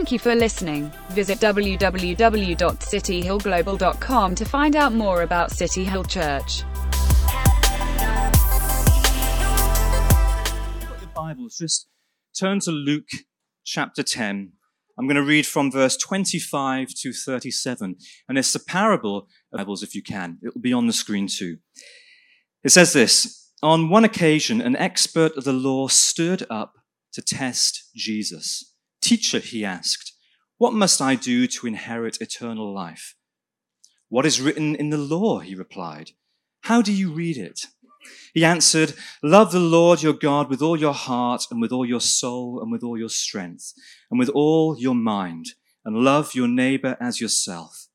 Thank you for listening. Visit www.cityhillglobal.com to find out more about City Hill Church. Bibles, just turn to Luke chapter 10. I'm going to read from verse 25 to 37. And it's a parable of Bibles if you can. It will be on the screen too. It says this On one occasion, an expert of the law stood up to test Jesus. Teacher, he asked, what must I do to inherit eternal life? What is written in the law? He replied. How do you read it? He answered, Love the Lord your God with all your heart and with all your soul and with all your strength and with all your mind, and love your neighbor as yourself.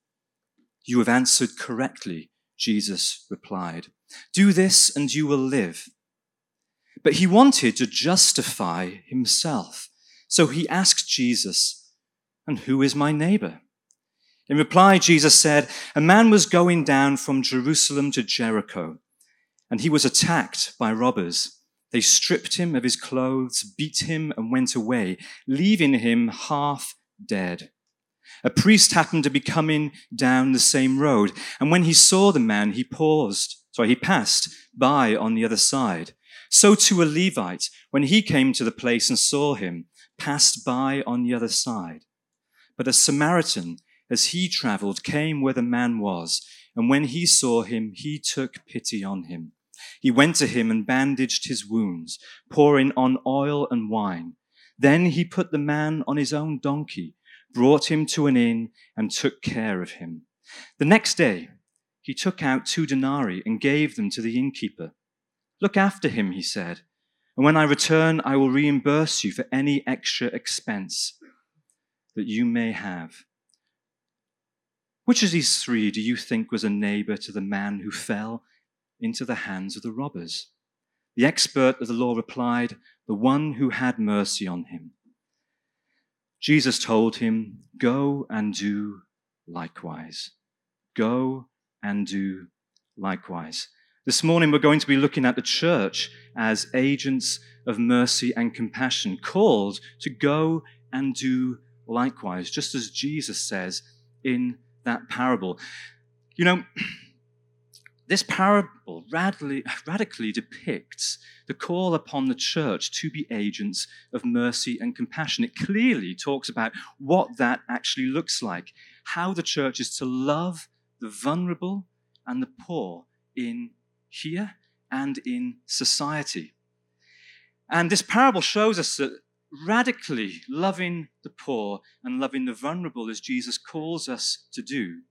You have answered correctly, Jesus replied. Do this and you will live. But he wanted to justify himself. So he asked Jesus, And who is my neighbor? In reply, Jesus said, A man was going down from Jerusalem to Jericho, and he was attacked by robbers. They stripped him of his clothes, beat him, and went away, leaving him half dead. A priest happened to be coming down the same road, and when he saw the man, he paused. Sorry, he passed by on the other side. So too a Levite, when he came to the place and saw him, passed by on the other side. But a Samaritan, as he traveled, came where the man was, and when he saw him, he took pity on him. He went to him and bandaged his wounds, pouring on oil and wine. Then he put the man on his own donkey, brought him to an inn, and took care of him. The next day, he took out two denarii and gave them to the innkeeper. Look after him, he said, and when I return, I will reimburse you for any extra expense that you may have. Which of these three do you think was a neighbor to the man who fell into the hands of the robbers? The expert of the law replied, The one who had mercy on him. Jesus told him, Go and do likewise. Go and do likewise. This morning, we're going to be looking at the church as agents of mercy and compassion, called to go and do likewise, just as Jesus says in that parable. You know, this parable radically, radically, depicts the call upon the church to be agents of mercy and compassion. It clearly talks about what that actually looks like, how the church is to love the vulnerable and the poor in here and in society. And this parable shows us that radically loving the poor and loving the vulnerable, as Jesus calls us to do,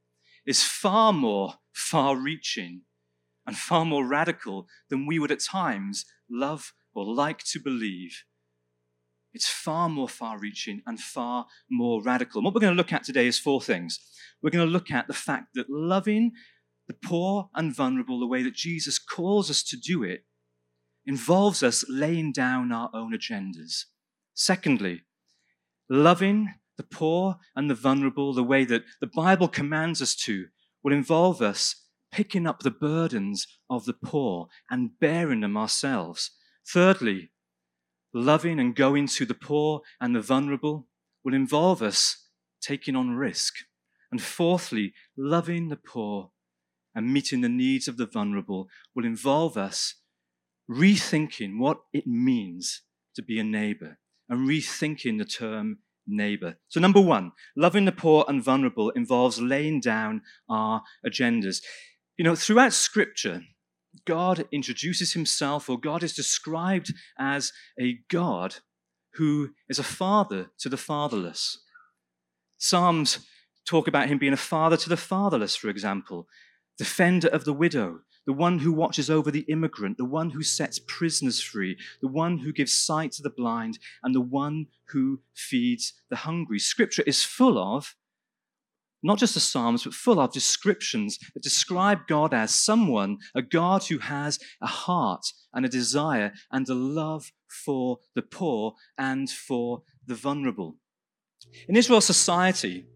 is far more far reaching and far more radical than we would at times love or like to believe. It's far more far reaching and far more radical. And what we're going to look at today is four things. We're going to look at the fact that loving the poor and vulnerable the way that Jesus calls us to do it involves us laying down our own agendas. Secondly, loving the poor and the vulnerable the way that the Bible commands us to will involve us picking up the burdens of the poor and bearing them ourselves. Thirdly, loving and going to the poor and the vulnerable will involve us taking on risk. And fourthly, loving the poor and meeting the needs of the vulnerable will involve us rethinking what it means to be a neighbor and rethinking the term neighbor. So, number one, loving the poor and vulnerable involves laying down our agendas. You know, throughout scripture, God introduces himself, or God is described as a God who is a father to the fatherless. Psalms talk about him being a father to the fatherless, for example defender of the widow, the one who watches over the immigrant, the one who sets prisoners free, the one who gives sight to the blind, and the one who feeds the hungry. Scripture is full of not just the Psalms, but full of descriptions that describe God as someone, a God who has a heart and a desire and a love for the poor and for the vulnerable. In Israel's society,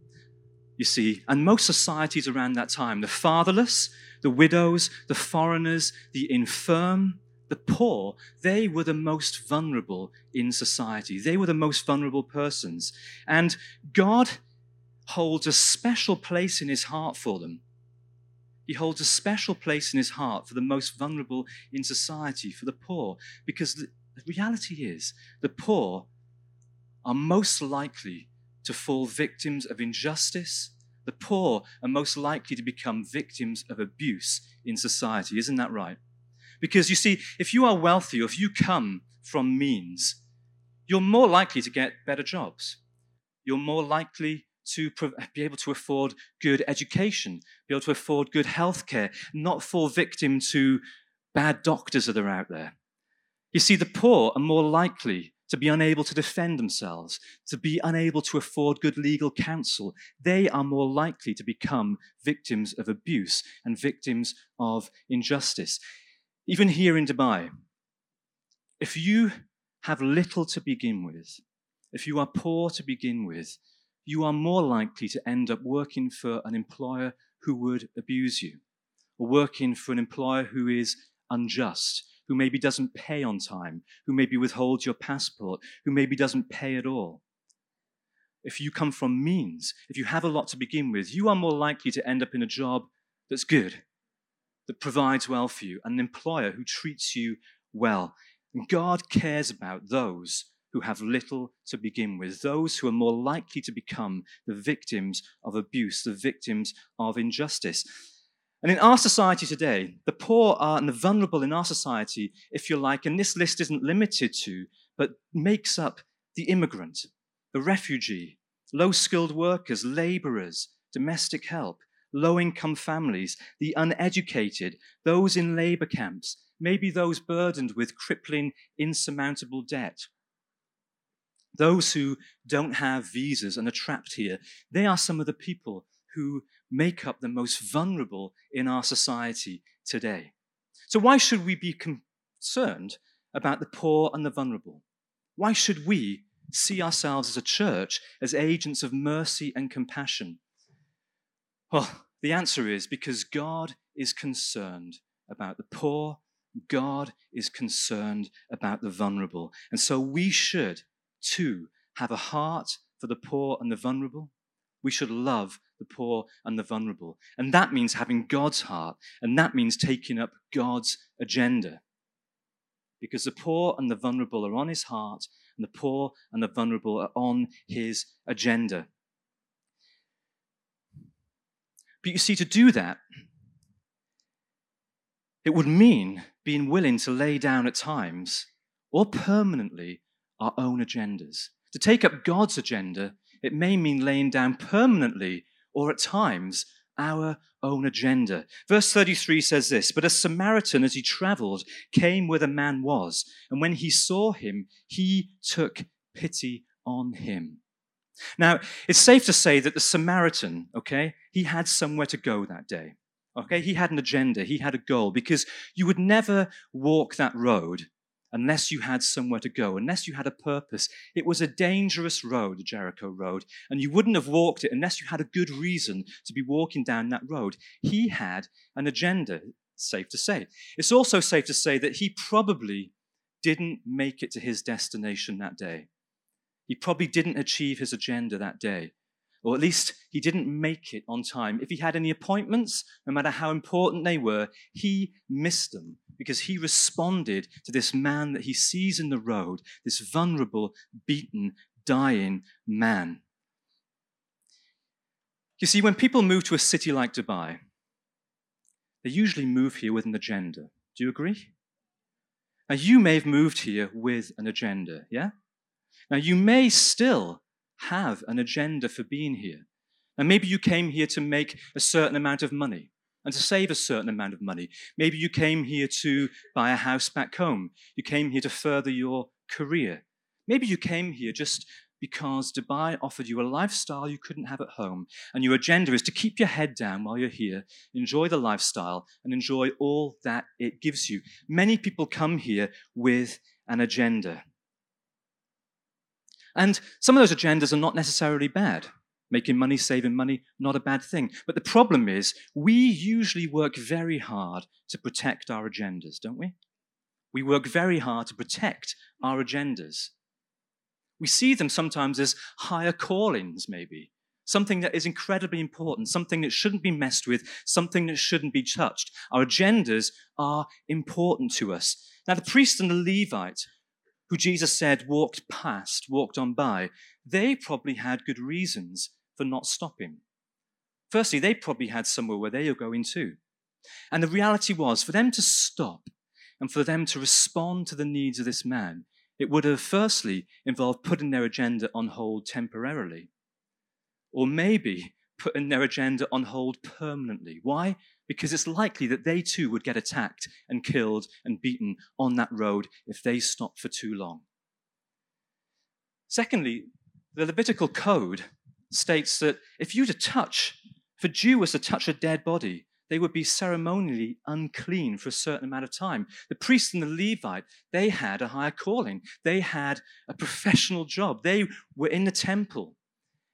you see, and most societies around that time, the fatherless, the widows, the foreigners, the infirm, the poor, they were the most vulnerable in society. They were the most vulnerable persons. And God holds a special place in his heart for them. He holds a special place in his heart for the most vulnerable in society, for the poor, because the reality is the poor are most likely to fall victims of injustice. The poor are most likely to become victims of abuse in society. Isn't that right? Because you see, if you are wealthy or if you come from means, you're more likely to get better jobs. You're more likely to be able to afford good education, be able to afford good healthcare, not fall victim to bad doctors that are out there. You see, the poor are more likely to be unable to defend themselves, to be unable to afford good legal counsel. They are more likely to become victims of abuse and victims of injustice. Even here in Dubai, if you have little to begin with, if you are poor to begin with, you are more likely to end up working for an employer who would abuse you, or working for an employer who is unjust, who maybe doesn't pay on time, who maybe withholds your passport, who maybe doesn't pay at all. If you come from means, if you have a lot to begin with, you are more likely to end up in a job that's good, that provides well for you, an employer who treats you well. And God cares about those who have little to begin with, those who are more likely to become the victims of abuse, the victims of injustice. And in our society today, the poor are and the vulnerable in our society, if you like, and this list isn't limited to, but makes up the immigrant, the refugee, low skilled workers, laborers, domestic help, low income families, the uneducated, those in labor camps, maybe those burdened with crippling, insurmountable debt. Those who don't have visas and are trapped here, they are some of the people who make up the most vulnerable in our society today. So, why should we be concerned about the poor and the vulnerable? Why should we see ourselves as a church as agents of mercy and compassion? Well, the answer is because God is concerned about the poor, God is concerned about the vulnerable. And so we should, too, have a heart for the poor and the vulnerable. We should love the poor and the vulnerable. And that means having God's heart, and that means taking up God's agenda. Because the poor and the vulnerable are on his heart, and the poor and the vulnerable are on his agenda. But you see, to do that, it would mean being willing to lay down at times or permanently our own agendas. To take up God's agenda, it may mean laying down permanently or at times our own agenda. Verse 33 says this But a Samaritan, as he traveled, came where the man was, and when he saw him, he took pity on him. Now, it's safe to say that the Samaritan, okay, he had somewhere to go that day. Okay, he had an agenda, he had a goal, because you would never walk that road unless you had somewhere to go, unless you had a purpose. It was a dangerous road, the Jericho Road, and you wouldn't have walked it unless you had a good reason to be walking down that road. He had an agenda, safe to say. It's also safe to say that he probably didn't make it to his destination that day. He probably didn't achieve his agenda that day, or at least he didn't make it on time. If he had any appointments, no matter how important they were, he missed them because he responded to this man that he sees in the road, this vulnerable, beaten, dying man. You see, when people move to a city like Dubai, they usually move here with an agenda. Do you agree? Now, you may have moved here with an agenda, yeah? Now, you may still have an agenda for being here. And maybe you came here to make a certain amount of money and to save a certain amount of money. Maybe you came here to buy a house back home. You came here to further your career. Maybe you came here just because Dubai offered you a lifestyle you couldn't have at home, and your agenda is to keep your head down while you're here, enjoy the lifestyle, and enjoy all that it gives you. Many people come here with an agenda. And some of those agendas are not necessarily bad. Making money, saving money, not a bad thing. But the problem is, we usually work very hard to protect our agendas, don't we? We work very hard to protect our agendas. We see them sometimes as higher callings, maybe. Something that is incredibly important, something that shouldn't be messed with, something that shouldn't be touched. Our agendas are important to us. Now, the priest and the Levite, who Jesus said walked past, walked on by, they probably had good reasons for not stopping. Firstly, they probably had somewhere where they were going to. And the reality was, for them to stop and for them to respond to the needs of this man, it would have firstly involved putting their agenda on hold temporarily, or maybe putting their agenda on hold permanently. Why? Because it's likely that they too would get attacked and killed and beaten on that road if they stopped for too long. Secondly, the Levitical code states that if you to touch, if a Jew was to touch a dead body, they would be ceremonially unclean for a certain amount of time. The priest and the Levite, they had a higher calling. They had a professional job. They were in the temple.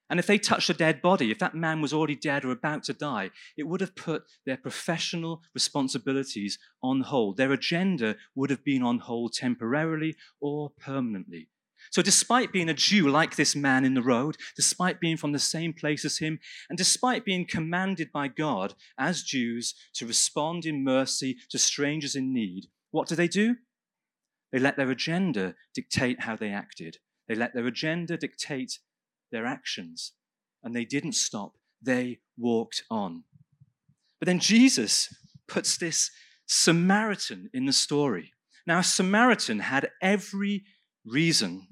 And if they touched a dead body, if that man was already dead or about to die, it would have put their professional responsibilities on hold. Their agenda would have been on hold temporarily or permanently. So, despite being a Jew like this man in the road, despite being from the same place as him, and despite being commanded by God as Jews to respond in mercy to strangers in need, what do they do? They let their agenda dictate how they acted. They let their agenda dictate their actions. And they didn't stop, they walked on. But then Jesus puts this Samaritan in the story. Now, a Samaritan had every reason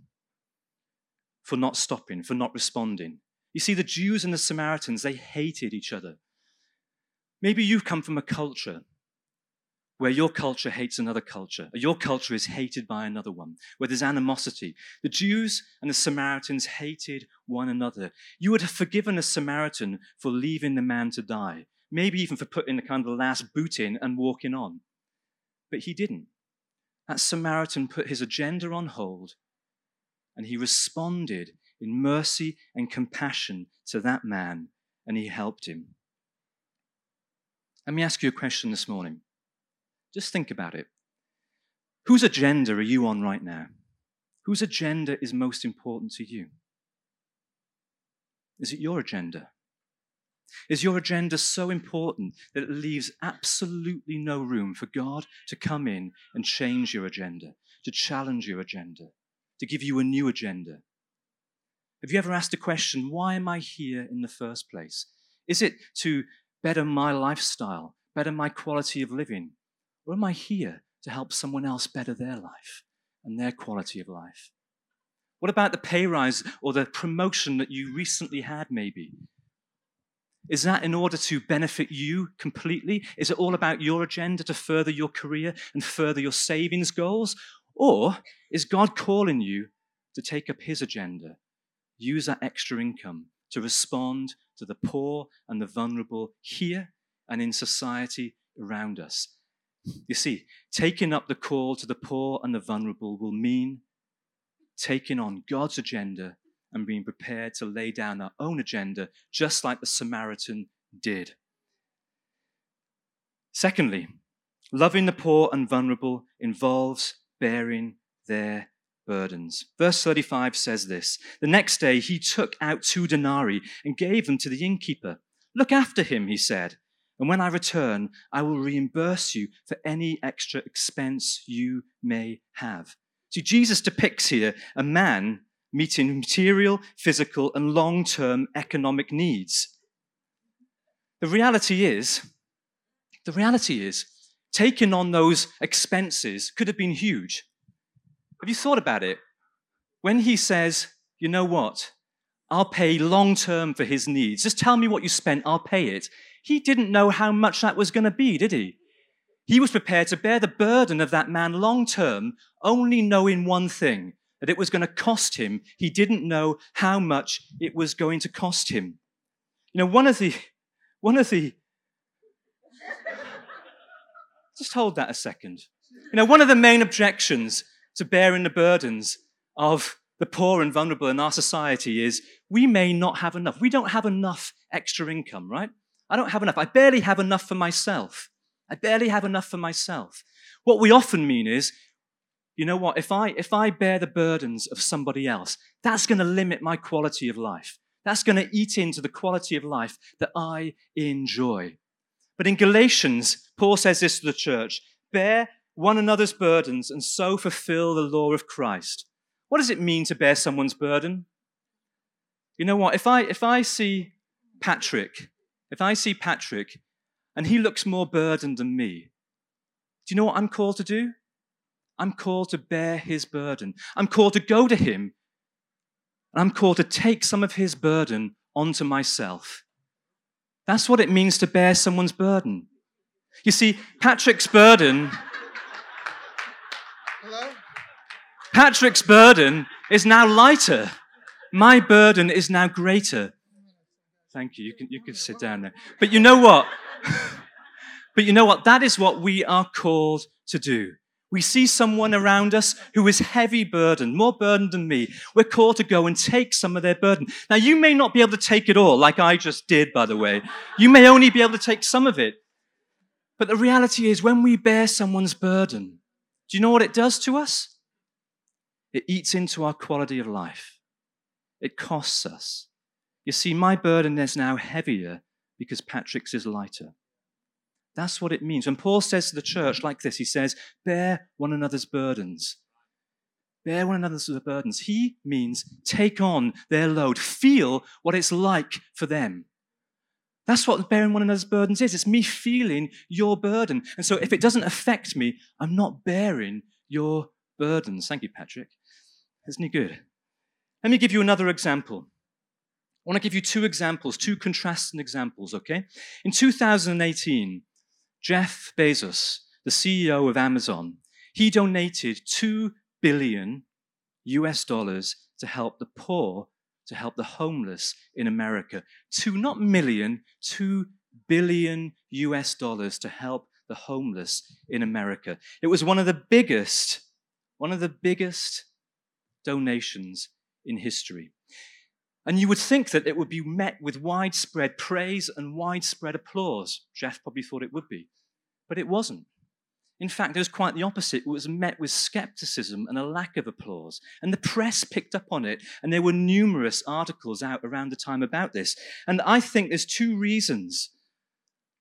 for not stopping, for not responding. You see, the Jews and the Samaritans, they hated each other. Maybe you've come from a culture where your culture hates another culture, your culture is hated by another one, where there's animosity. The Jews and the Samaritans hated one another. You would have forgiven a Samaritan for leaving the man to die, maybe even for putting the kind of the last boot in and walking on. But he didn't. That Samaritan put his agenda on hold and he responded in mercy and compassion to that man, and he helped him. Let me ask you a question this morning. Just think about it. Whose agenda are you on right now? Whose agenda is most important to you? Is it your agenda? Is your agenda so important that it leaves absolutely no room for God to come in and change your agenda, to challenge your agenda, to give you a new agenda? Have you ever asked the question, why am I here in the first place? Is it to better my lifestyle, better my quality of living? Or am I here to help someone else better their life and their quality of life? What about the pay rise or the promotion that you recently had, maybe? Is that in order to benefit you completely? Is it all about your agenda to further your career and further your savings goals? Or is God calling you to take up His agenda, use that extra income to respond to the poor and the vulnerable here and in society around us? You see, taking up the call to the poor and the vulnerable will mean taking on God's agenda and being prepared to lay down our own agenda, just like the Samaritan did. Secondly, loving the poor and vulnerable involves bearing their burdens. Verse 35 says this The next day he took out two denarii and gave them to the innkeeper. Look after him, he said, and when I return, I will reimburse you for any extra expense you may have. See, Jesus depicts here a man meeting material, physical, and long term economic needs. The reality is, the reality is, taking on those expenses could have been huge. Have you thought about it? When he says, you know what, I'll pay long term for his needs, just tell me what you spent, I'll pay it. He didn't know how much that was going to be, did he? He was prepared to bear the burden of that man long term, only knowing one thing that it was going to cost him. He didn't know how much it was going to cost him. You know, one of the, one of the, just hold that a second. You know, one of the main objections to bearing the burdens of the poor and vulnerable in our society is we may not have enough. We don't have enough extra income, right? I don't have enough. I barely have enough for myself. I barely have enough for myself. What we often mean is you know what? If I, if I bear the burdens of somebody else, that's going to limit my quality of life. That's going to eat into the quality of life that I enjoy. But in Galatians, Paul says this to the church bear one another's burdens and so fulfill the law of Christ. What does it mean to bear someone's burden? You know what? If I, if I see Patrick, if I see Patrick and he looks more burdened than me, do you know what I'm called to do? I'm called to bear his burden. I'm called to go to him and I'm called to take some of his burden onto myself. That's what it means to bear someone's burden. You see, Patrick's burden. Hello? Patrick's burden is now lighter. My burden is now greater. Thank you. You can, you can sit down there. But you know what? but you know what? That is what we are called to do. We see someone around us who is heavy burdened, more burdened than me. We're called to go and take some of their burden. Now, you may not be able to take it all, like I just did, by the way. You may only be able to take some of it. But the reality is, when we bear someone's burden, do you know what it does to us? It eats into our quality of life. It costs us. You see, my burden is now heavier because Patrick's is lighter. That's what it means. When Paul says to the church like this, he says, bear one another's burdens. Bear one another's burdens. He means take on their load, feel what it's like for them. That's what bearing one another's burdens is. It's me feeling your burden. And so if it doesn't affect me, I'm not bearing your burdens. Thank you, Patrick. Isn't he good? Let me give you another example. I want to give you two examples, two contrasting examples, okay? In 2018, Jeff Bezos, the CEO of Amazon, he donated 2 billion US dollars to help the poor, to help the homeless in America. Two, not million, 2 billion US dollars to help the homeless in America. It was one of the biggest, one of the biggest donations in history. And you would think that it would be met with widespread praise and widespread applause. Jeff probably thought it would be, but it wasn't. In fact, it was quite the opposite. It was met with skepticism and a lack of applause. And the press picked up on it, and there were numerous articles out around the time about this. And I think there's two reasons.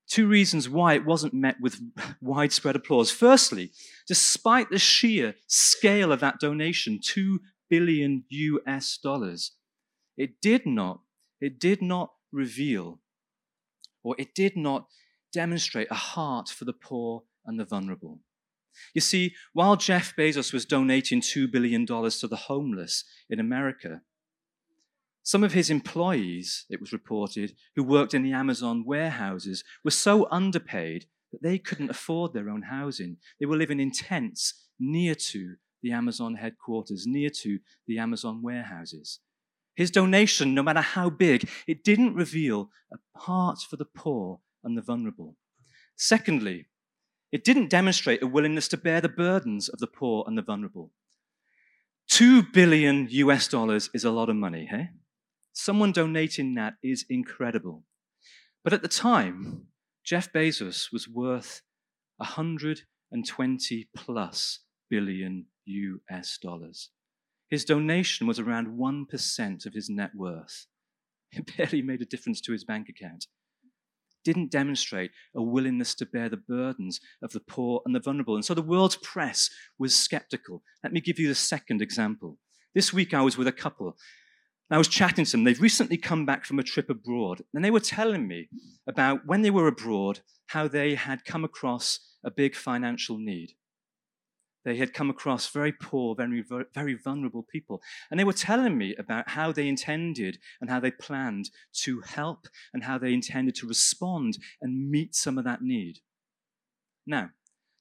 Two reasons why it wasn't met with widespread applause. Firstly, despite the sheer scale of that donation, 2 billion US dollars, it did not, it did not reveal, or it did not demonstrate a heart for the poor and the vulnerable. You see, while Jeff Bezos was donating $2 billion to the homeless in America, some of his employees, it was reported, who worked in the Amazon warehouses were so underpaid that they couldn't afford their own housing. They were living in tents near to the Amazon headquarters, near to the Amazon warehouses. His donation, no matter how big, it didn't reveal a heart for the poor and the vulnerable. Secondly, it didn't demonstrate a willingness to bear the burdens of the poor and the vulnerable. Two billion US dollars is a lot of money, hey? Someone donating that is incredible. But at the time, Jeff Bezos was worth 120 plus billion US dollars. His donation was around 1% of his net worth. It barely made a difference to his bank account. Didn't demonstrate a willingness to bear the burdens of the poor and the vulnerable. And so the world's press was skeptical. Let me give you the second example. This week I was with a couple. I was chatting to them. They've recently come back from a trip abroad. And they were telling me about when they were abroad, how they had come across a big financial need. They had come across very poor, very, very vulnerable people. And they were telling me about how they intended and how they planned to help and how they intended to respond and meet some of that need. Now,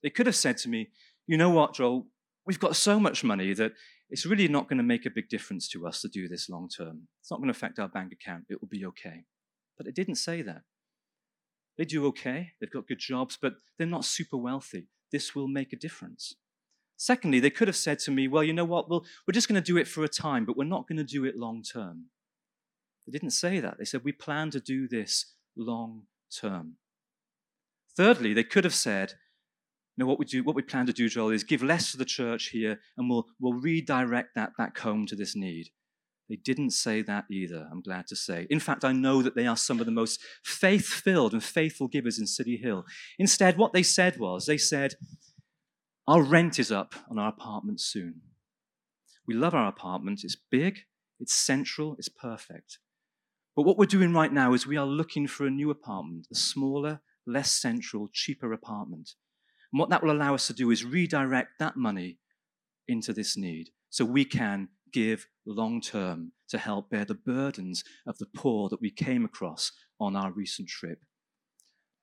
they could have said to me, you know what, Joel, we've got so much money that it's really not going to make a big difference to us to do this long term. It's not going to affect our bank account. It will be okay. But it didn't say that. They do okay. They've got good jobs, but they're not super wealthy. This will make a difference. Secondly, they could have said to me, well, you know what, well, we're just going to do it for a time, but we're not going to do it long term. They didn't say that. They said, we plan to do this long term. Thirdly, they could have said, You know, what we do, what we plan to do, Joel, is give less to the church here and we'll, we'll redirect that back home to this need. They didn't say that either, I'm glad to say. In fact, I know that they are some of the most faith filled and faithful givers in City Hill. Instead, what they said was, they said, Our rent is up on our apartment soon. We love our apartment. It's big, it's central, it's perfect. But what we're doing right now is we are looking for a new apartment, a smaller, less central, cheaper apartment. And what that will allow us to do is redirect that money into this need so we can give long term to help bear the burdens of the poor that we came across on our recent trip.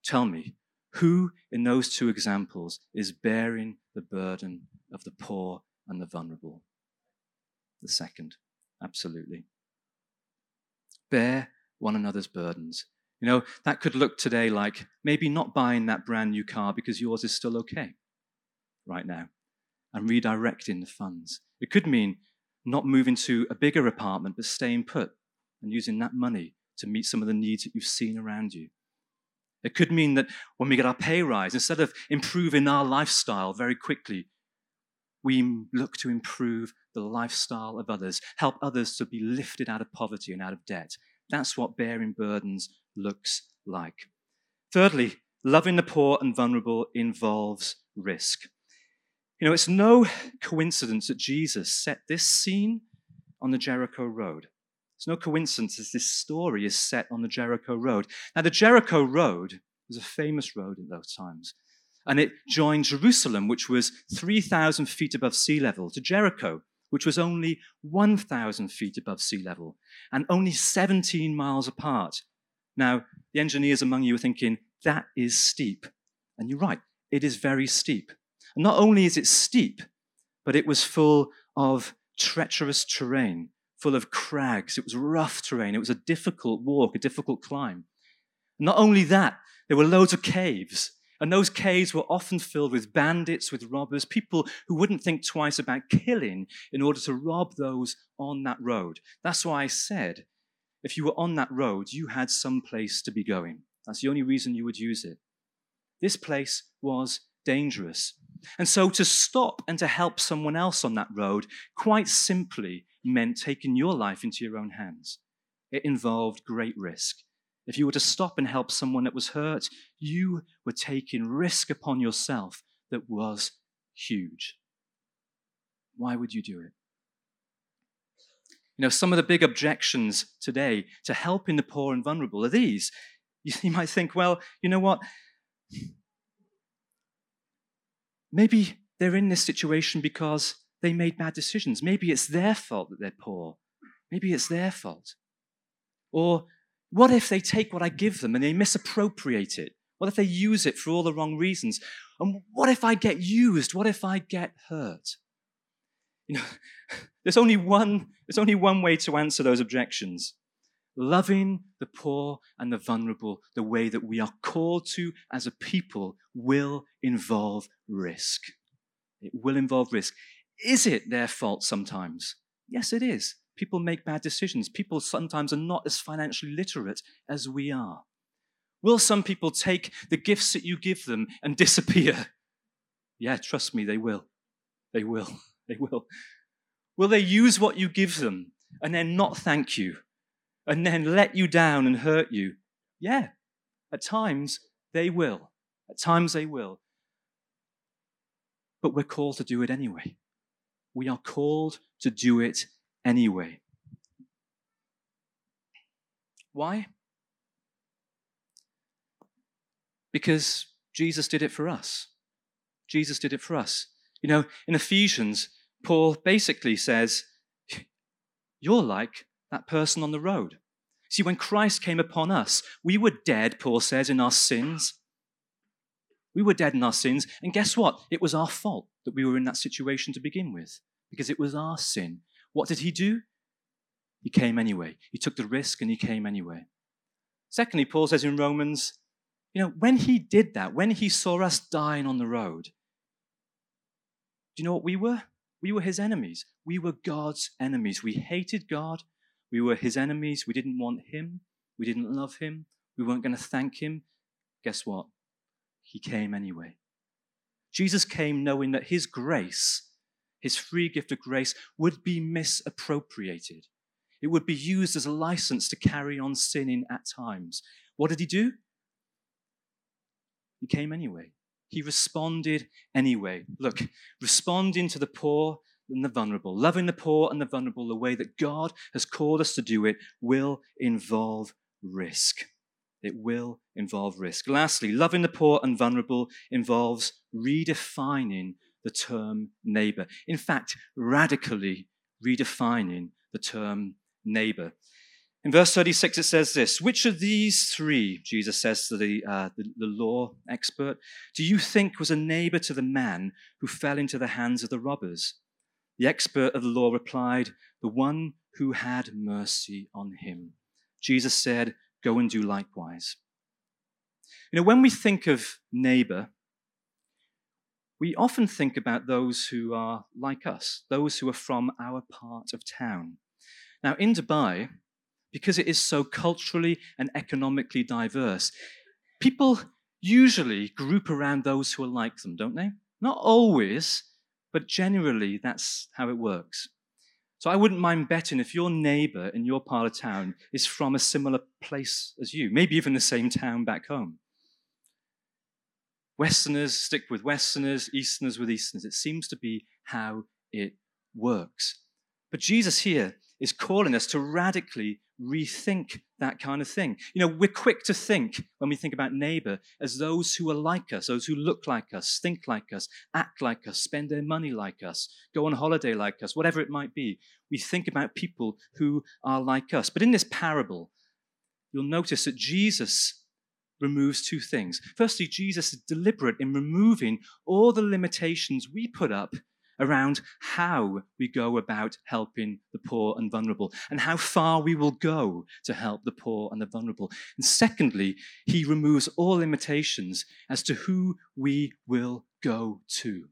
Tell me, who in those two examples is bearing the burden of the poor and the vulnerable? The second, absolutely. Bear one another's burdens. You know, that could look today like maybe not buying that brand new car because yours is still okay right now and redirecting the funds. It could mean not moving to a bigger apartment, but staying put and using that money to meet some of the needs that you've seen around you. It could mean that when we get our pay rise, instead of improving our lifestyle very quickly, we look to improve the lifestyle of others, help others to be lifted out of poverty and out of debt. That's what bearing burdens looks like. Thirdly, loving the poor and vulnerable involves risk. You know, it's no coincidence that Jesus set this scene on the Jericho Road. It's no coincidence that this story is set on the Jericho Road. Now, the Jericho Road was a famous road in those times, and it joined Jerusalem, which was 3,000 feet above sea level, to Jericho, which was only 1,000 feet above sea level and only 17 miles apart. Now, the engineers among you are thinking, that is steep. And you're right, it is very steep. And not only is it steep, but it was full of treacherous terrain, full of crags. It was rough terrain. It was a difficult walk, a difficult climb. Not only that, there were loads of caves. And those caves were often filled with bandits, with robbers, people who wouldn't think twice about killing in order to rob those on that road. That's why I said, if you were on that road, you had some place to be going. That's the only reason you would use it. This place was dangerous. And so to stop and to help someone else on that road quite simply meant taking your life into your own hands. It involved great risk. If you were to stop and help someone that was hurt, you were taking risk upon yourself that was huge. Why would you do it? You know, some of the big objections today to helping the poor and vulnerable are these. You might think, well, you know what? Maybe they're in this situation because they made bad decisions. Maybe it's their fault that they're poor. Maybe it's their fault. Or what if they take what I give them and they misappropriate it? What if they use it for all the wrong reasons? And what if I get used? What if I get hurt? You know, there's only one, there's only one way to answer those objections. Loving the poor and the vulnerable the way that we are called to as a people will involve risk. It will involve risk. Is it their fault sometimes? Yes, it is. People make bad decisions. People sometimes are not as financially literate as we are. Will some people take the gifts that you give them and disappear? Yeah, trust me, they will. They will. They will. Will they use what you give them and then not thank you and then let you down and hurt you? Yeah, at times they will. At times they will. But we're called to do it anyway. We are called to do it anyway. Why? Because Jesus did it for us. Jesus did it for us. You know, in Ephesians, Paul basically says, You're like that person on the road. See, when Christ came upon us, we were dead, Paul says, in our sins. We were dead in our sins. And guess what? It was our fault that we were in that situation to begin with, because it was our sin. What did he do? He came anyway. He took the risk and he came anyway. Secondly, Paul says in Romans, you know, when he did that, when he saw us dying on the road, do you know what we were? We were his enemies. We were God's enemies. We hated God. We were his enemies. We didn't want him. We didn't love him. We weren't going to thank him. Guess what? He came anyway. Jesus came knowing that his grace, his free gift of grace, would be misappropriated. It would be used as a license to carry on sinning at times. What did he do? He came anyway. He responded anyway. Look, responding to the poor and the vulnerable, loving the poor and the vulnerable the way that God has called us to do it will involve risk. It will involve risk. Lastly, loving the poor and vulnerable involves redefining the term neighbor. In fact, radically redefining the term neighbor. In verse 36, it says this Which of these three, Jesus says to the, uh, the, the law expert, do you think was a neighbor to the man who fell into the hands of the robbers? The expert of the law replied, The one who had mercy on him. Jesus said, Go and do likewise. You know, when we think of neighbor, we often think about those who are like us, those who are from our part of town. Now, in Dubai, because it is so culturally and economically diverse, people usually group around those who are like them, don't they? Not always, but generally that's how it works. So I wouldn't mind betting if your neighbor in your part of town is from a similar place as you, maybe even the same town back home. Westerners stick with Westerners, Easterners with Easterners. It seems to be how it works. But Jesus here is calling us to radically rethink that kind of thing. You know, we're quick to think when we think about neighbor as those who are like us, those who look like us, think like us, act like us, spend their money like us, go on holiday like us, whatever it might be. We think about people who are like us. But in this parable, you'll notice that Jesus removes two things. Firstly, Jesus is deliberate in removing all the limitations we put up around how we go about helping the poor and vulnerable and how far we will go to help the poor and the vulnerable. And secondly, he removes all limitations as to who we will go to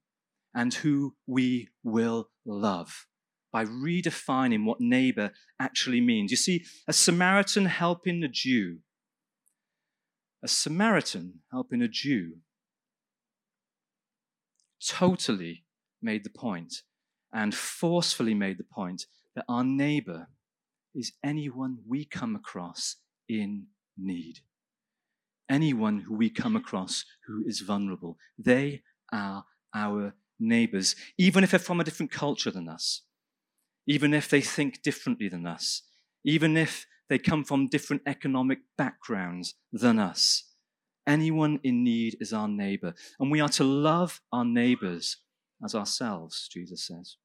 and who we will love by redefining what neighbor actually means. You see, a Samaritan helping a Jew, a Samaritan helping a Jew totally made the point and forcefully made the point that our neighbor is anyone we come across in need. Anyone who we come across who is vulnerable. They are our neighbors, even if they're from a different culture than us, even if they think differently than us, even if they come from different economic backgrounds than us. Anyone in need is our neighbor. And we are to love our neighbors as ourselves, Jesus says.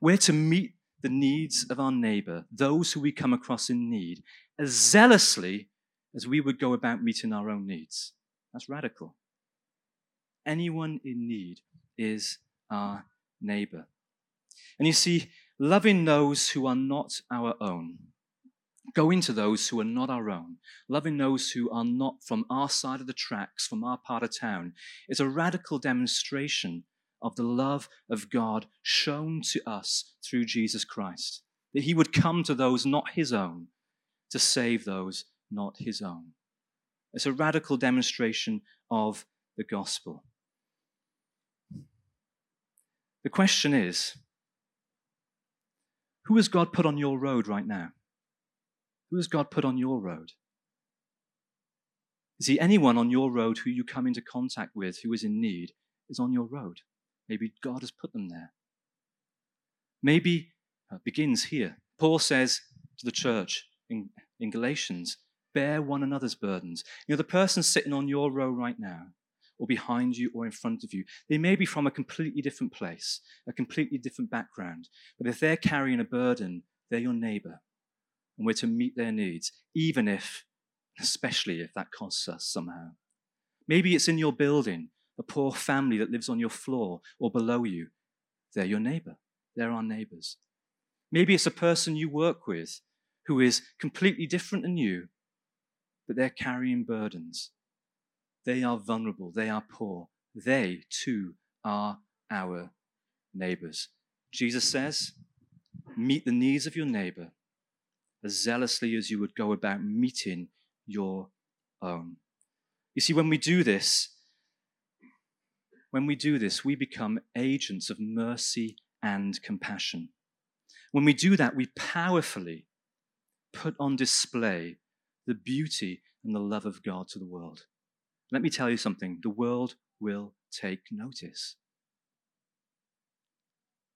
We're to meet the needs of our neighbor, those who we come across in need, as zealously as we would go about meeting our own needs. That's radical. Anyone in need is our neighbor. And you see, loving those who are not our own, going to those who are not our own, loving those who are not from our side of the tracks, from our part of town, is a radical demonstration of the love of God shown to us through Jesus Christ. That he would come to those not his own to save those not his own. It's a radical demonstration of the gospel. The question is who has God put on your road right now? Who has God put on your road? Is he anyone on your road who you come into contact with who is in need is on your road? Maybe God has put them there. Maybe it uh, begins here. Paul says to the church in, in Galatians, bear one another's burdens. You know, the person sitting on your row right now, or behind you, or in front of you, they may be from a completely different place, a completely different background. But if they're carrying a burden, they're your neighbor. And we're to meet their needs, even if, especially if that costs us somehow. Maybe it's in your building a poor family that lives on your floor or below you, they're your neighbor. They're our neighbors. Maybe it's a person you work with who is completely different than you, but they're carrying burdens. They are vulnerable. They are poor. They too are our neighbors. Jesus says, meet the needs of your neighbor as zealously as you would go about meeting your own. You see, when we do this, when we do this, we become agents of mercy and compassion. When we do that, we powerfully put on display the beauty and the love of God to the world. Let me tell you something the world will take notice.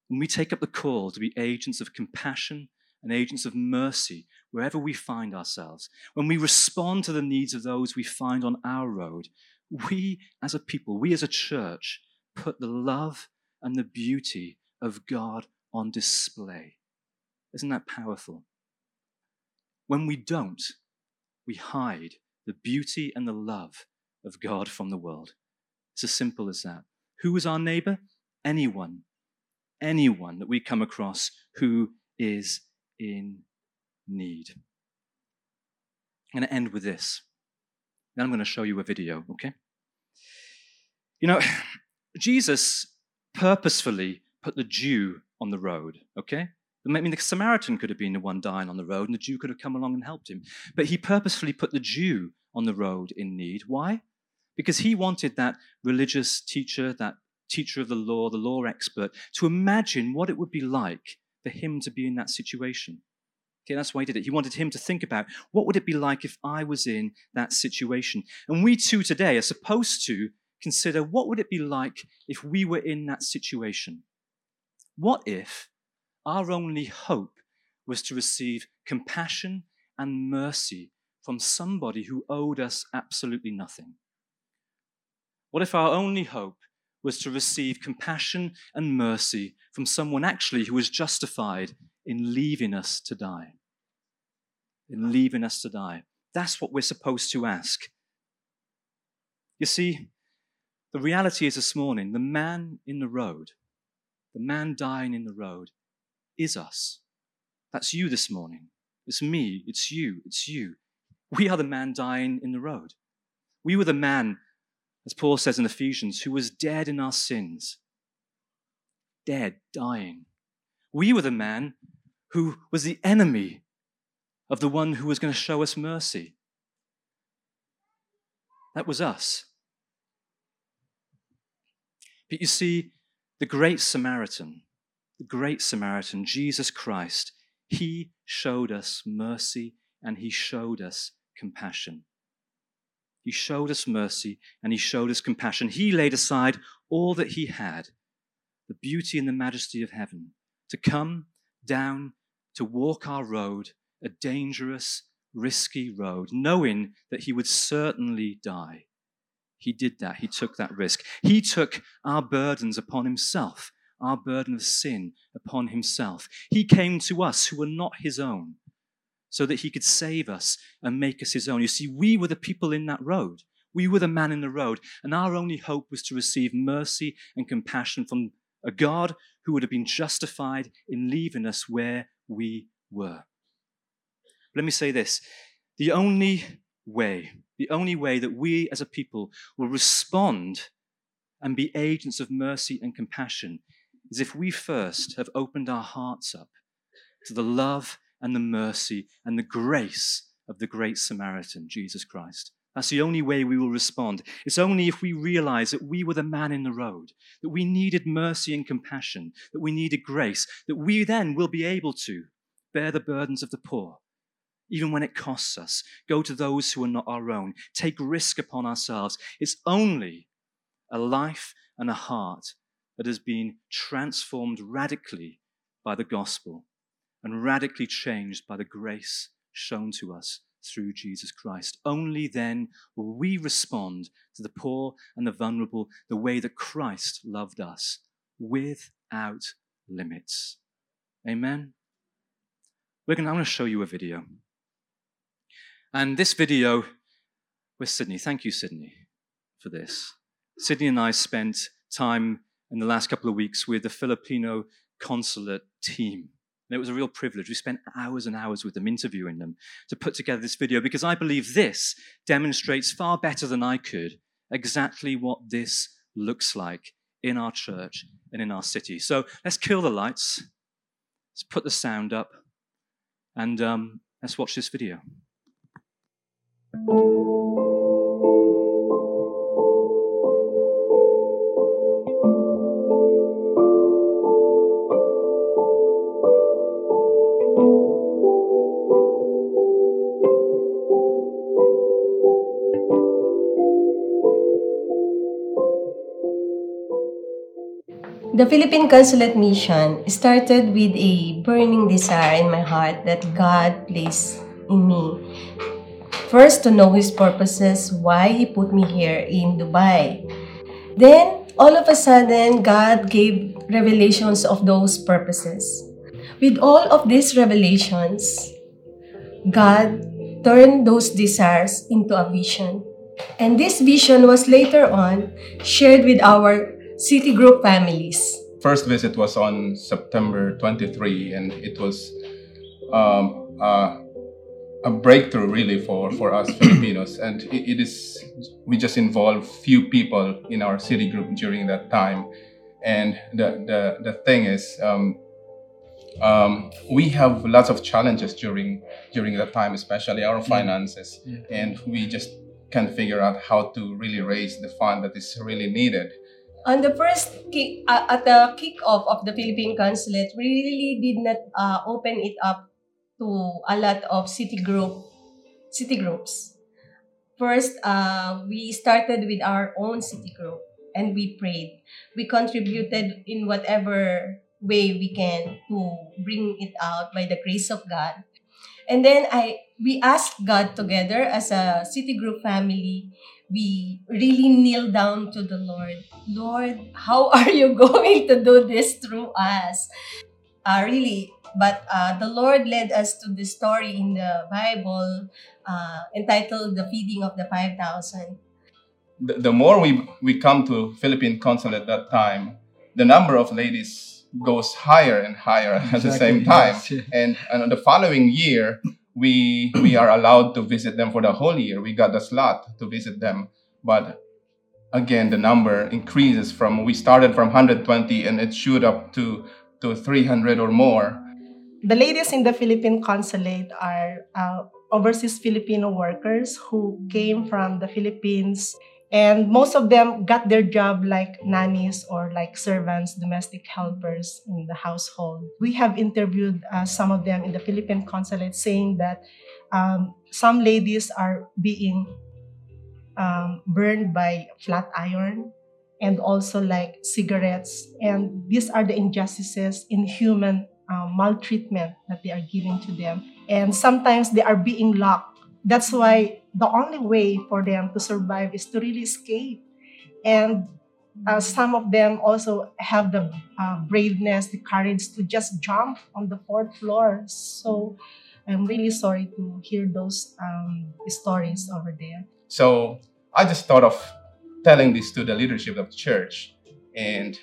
When we take up the call to be agents of compassion and agents of mercy wherever we find ourselves, when we respond to the needs of those we find on our road, we as a people, we as a church, put the love and the beauty of God on display. Isn't that powerful? When we don't, we hide the beauty and the love of God from the world. It's as simple as that. Who is our neighbor? Anyone. Anyone that we come across who is in need. I'm going to end with this. Then I'm going to show you a video, okay? You know, Jesus purposefully put the Jew on the road, okay? I mean, the Samaritan could have been the one dying on the road, and the Jew could have come along and helped him. But he purposefully put the Jew on the road in need. Why? Because he wanted that religious teacher, that teacher of the law, the law expert, to imagine what it would be like for him to be in that situation. Okay, that's why he did it. He wanted him to think about what would it be like if I was in that situation. And we too today are supposed to consider what would it be like if we were in that situation. What if our only hope was to receive compassion and mercy from somebody who owed us absolutely nothing? What if our only hope was to receive compassion and mercy from someone actually who was justified in leaving us to die? In leaving us to die. That's what we're supposed to ask. You see, the reality is this morning the man in the road, the man dying in the road, is us. That's you this morning. It's me. It's you. It's you. We are the man dying in the road. We were the man, as Paul says in Ephesians, who was dead in our sins. Dead, dying. We were the man who was the enemy of the one who was going to show us mercy. That was us. But you see, the great Samaritan, the great Samaritan, Jesus Christ, he showed us mercy and he showed us compassion. He showed us mercy and he showed us compassion. He laid aside all that he had, the beauty and the majesty of heaven, to come down to walk our road, a dangerous, risky road, knowing that he would certainly die. He did that. He took that risk. He took our burdens upon himself our burden of sin upon himself. He came to us who were not his own so that he could save us and make us his own. You see, we were the people in that road. We were the man in the road, and our only hope was to receive mercy and compassion from a God who would have been justified in leaving us where we were. Let me say this the only way, the only way that we as a people will respond and be agents of mercy and compassion is if we first have opened our hearts up to the love and the mercy and the grace of the great Samaritan, Jesus Christ. That's the only way we will respond. It's only if we realize that we were the man in the road, that we needed mercy and compassion, that we needed grace, that we then will be able to bear the burdens of the poor, even when it costs us, go to those who are not our own, take risk upon ourselves. It's only a life and a heart that has been transformed radically by the gospel and radically changed by the grace shown to us through Jesus Christ. Only then will we respond to the poor and the vulnerable the way that Christ loved us, without limits. Amen. We're going to, I'm going to show you a video. And this video, with Sydney. Thank you, Sydney, for this. Sydney and I spent time in the last couple of weeks with the Filipino consulate team. And it was a real privilege. We spent hours and hours with them, interviewing them, to put together this video because I believe this demonstrates far better than I could exactly what this looks like in our church and in our city. So let's kill the lights, let's put the sound up, and um, let's watch this video. The Philippine Consulate Mission started with a burning desire in my heart that God placed in me. First, to know His purposes, why He put me here in Dubai. Then, all of a sudden, God gave revelations of those purposes. With all of these revelations, God turned those desires into a vision. And this vision was later on shared with our City Group families. First visit was on September 23, and it was um, uh, a breakthrough really for, for us Filipinos. And it, it is, we just involved few people in our city group during that time. And the, the, the thing is, um, um, we have lots of challenges during during that time, especially our finances, Yeah. and we just can't figure out how to really raise the fund that is really needed. On the first kick, uh, at the kickoff of the Philippine Consulate, we really did not uh, open it up to a lot of city group, city groups. First, uh, we started with our own city group and we prayed. We contributed in whatever way we can to bring it out by the grace of God. And then I we asked God together as a city group family we really kneel down to the Lord. Lord, how are you going to do this through us? Uh, really, but uh, the Lord led us to the story in the Bible uh, entitled The Feeding of the 5,000. the, the more we, we come to Philippine consulate at that time, the number of ladies goes higher and higher at the same time. yes, yeah. And, and the following year, we we are allowed to visit them for the whole year. We got the slot to visit them, but again, the number increases from we started from 120 and it shoot up to to 300 or more. The ladies in the Philippine consulate are uh, overseas Filipino workers who came from the Philippines, and most of them got their job like nannies or like servants, domestic helpers in the household. We have interviewed uh, some of them in the Philippine consulate saying that um, some ladies are being um, burned by flat iron and also like cigarettes. And these are the injustices in human uh, maltreatment that they are giving to them. And sometimes they are being locked. That's why the only way for them to survive is to really escape. And uh, some of them also have the uh, braveness, the courage to just jump on the fourth floor. So I'm really sorry to hear those um, stories over there. So I just thought of telling this to the leadership of the church and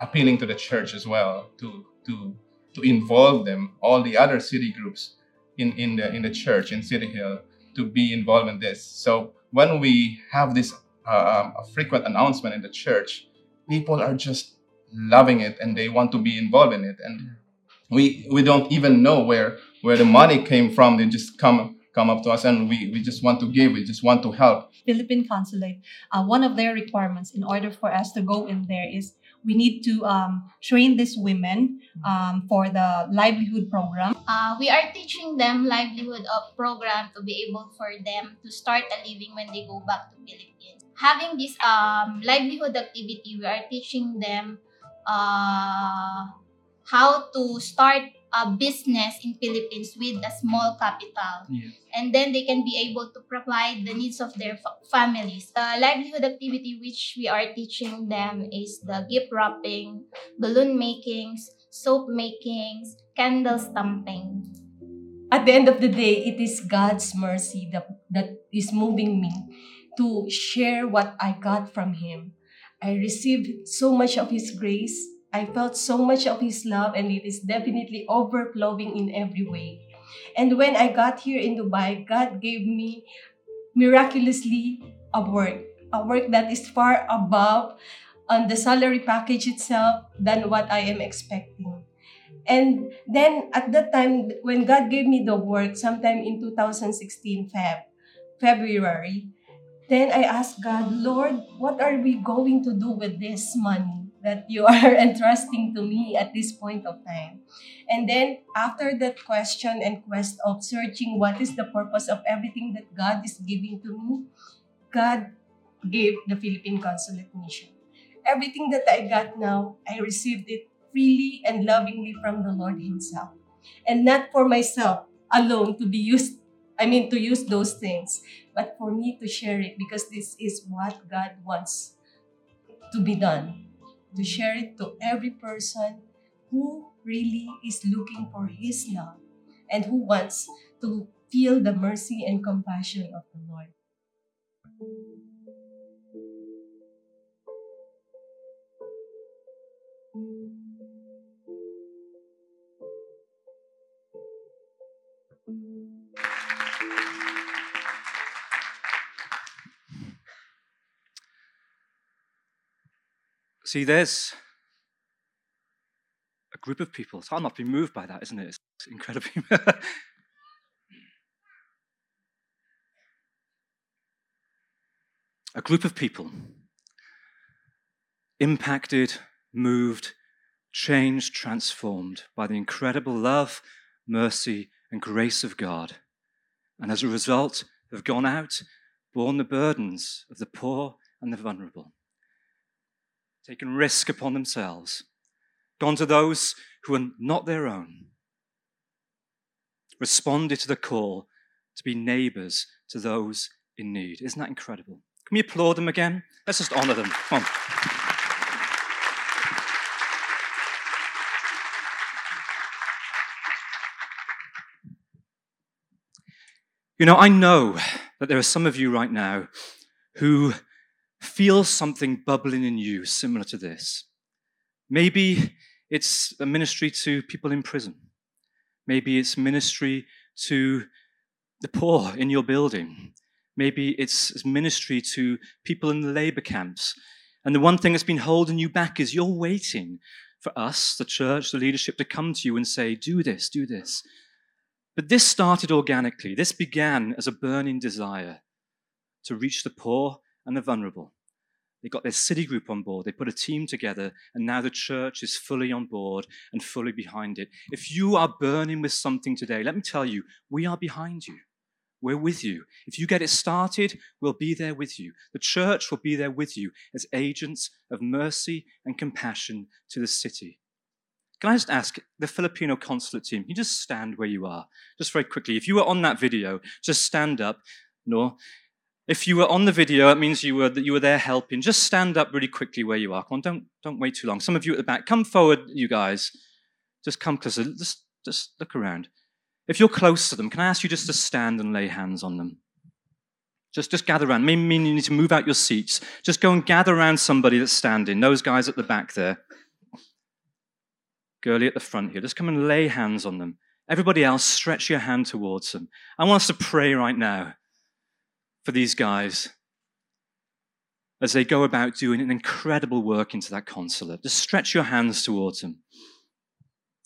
appealing to the church as well to to to involve them, all the other city groups in, in the in the church in City Hill to be involved in this. So when we have this uh, um, frequent announcement in the church, people are just loving it and they want to be involved in it. And we we don't even know where where the money came from. They just come come up to us and we, we just want to give. We just want to help. Philippine consulate, uh, one of their requirements in order for us to go in there is we need to um, train these women um, for the livelihood program. Uh, we are teaching them livelihood of program to be able for them to start a living when they go back to Philippines. Having this um, livelihood activity, we are teaching them uh, how to start a business in Philippines with a small capital. Yes. And then they can be able to provide the needs of their fa- families. The livelihood activity which we are teaching them is the gift wrapping, balloon makings, soap makings, candle stamping. At the end of the day, it is God's mercy that, that is moving me to share what I got from Him. I received so much of His grace. I felt so much of His love, and it is definitely overflowing in every way. And when I got here in Dubai, God gave me miraculously a work, a work that is far above on the salary package itself than what I am expecting. And then at that time, when God gave me the work, sometime in 2016 Feb, February, then I asked God, Lord, what are we going to do with this money? That you are entrusting to me at this point of time. And then after that question and quest of searching what is the purpose of everything that God is giving to me, God gave the Philippine Consulate Mission. Everything that I got now, I received it freely and lovingly from the Lord Himself. And not for myself alone to be used, I mean, to use those things, but for me to share it because this is what God wants to be done. To share it to every person who really is looking for His love and who wants to feel the mercy and compassion of the Lord. See, there's a group of people. Hard not to be moved by that, isn't it? It's incredibly. a group of people impacted, moved, changed, transformed by the incredible love, mercy, and grace of God. And as a result, have gone out, borne the burdens of the poor and the vulnerable taken risk upon themselves, gone to those who are not their own, responded to the call to be neighbors to those in need. Isn't that incredible? Can we applaud them again? Let's just honor them. Come on. You know, I know that there are some of you right now who feel something bubbling in you similar to this. Maybe it's a ministry to people in prison. Maybe it's ministry to the poor in your building. Maybe it's ministry to people in the labor camps. And the one thing that's been holding you back is you're waiting for us, the church, the leadership, to come to you and say, do this, do this. But this started organically. This began as a burning desire to reach the poor and the vulnerable. They got their city group on board, they put a team together, and now the church is fully on board and fully behind it. If you are burning with something today, let me tell you, we are behind you. We're with you. If you get it started, we'll be there with you. The church will be there with you as agents of mercy and compassion to the city. Can I just ask the Filipino consulate team, can you just stand where you are? Just very quickly. If you were on that video, just stand up. No. If you were on the video, it means you were that you were there helping. Just stand up really quickly where you are. Come on, don't don't wait too long. Some of you at the back, come forward, you guys. Just come closer. Just just look around. If you're close to them, can I ask you just to stand and lay hands on them? Just, just gather around. Maybe you need to move out your seats. Just go and gather around somebody that's standing. Those guys at the back there. Girlie at the front here. Just come and lay hands on them. Everybody else, stretch your hand towards them. I want us to pray right now for these guys as they go about doing an incredible work into that consulate. Just stretch your hands towards them.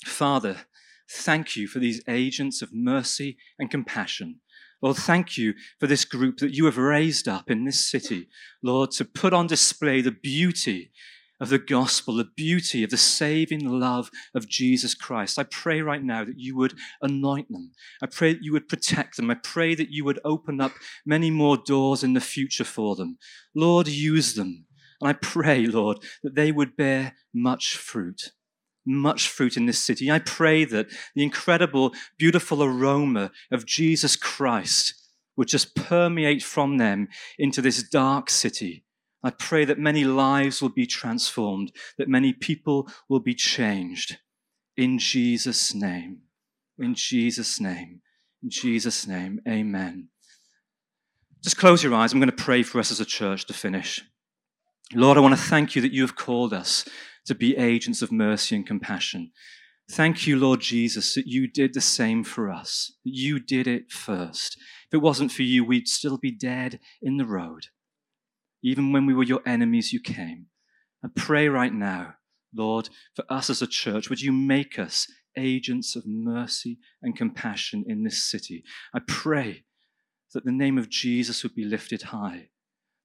Father, thank you for these agents of mercy and compassion. Lord, thank you for this group that you have raised up in this city, Lord, to put on display the beauty of the gospel, the beauty of the saving love of Jesus Christ. I pray right now that you would anoint them. I pray that you would protect them. I pray that you would open up many more doors in the future for them. Lord, use them. And I pray, Lord, that they would bear much fruit. Much fruit in this city. I pray that the incredible, beautiful aroma of Jesus Christ would just permeate from them into this dark city I pray that many lives will be transformed, that many people will be changed. In Jesus' name. In Jesus' name. In Jesus' name. Amen. Just close your eyes. I'm going to pray for us as a church to finish. Lord, I want to thank you that you have called us to be agents of mercy and compassion. Thank you, Lord Jesus, that you did the same for us, that you did it first. If it wasn't for you, we'd still be dead in the road. Even when we were your enemies, you came. I pray right now, Lord, for us as a church, would you make us agents of mercy and compassion in this city? I pray that the name of Jesus would be lifted high,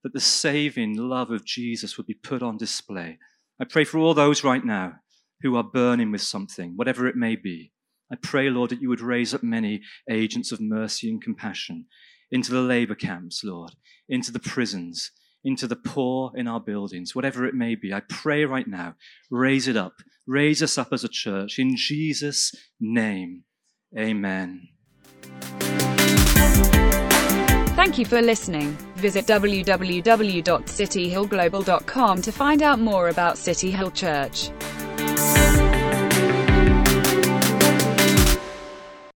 that the saving love of Jesus would be put on display. I pray for all those right now who are burning with something, whatever it may be. I pray, Lord, that you would raise up many agents of mercy and compassion into the labor camps, Lord, into the prisons, into the poor in our buildings, whatever it may be. I pray right now, raise it up. Raise us up as a church. In Jesus' name, amen. Thank you for listening. Visit www.cityhillglobal.com to find out more about City Hill Church.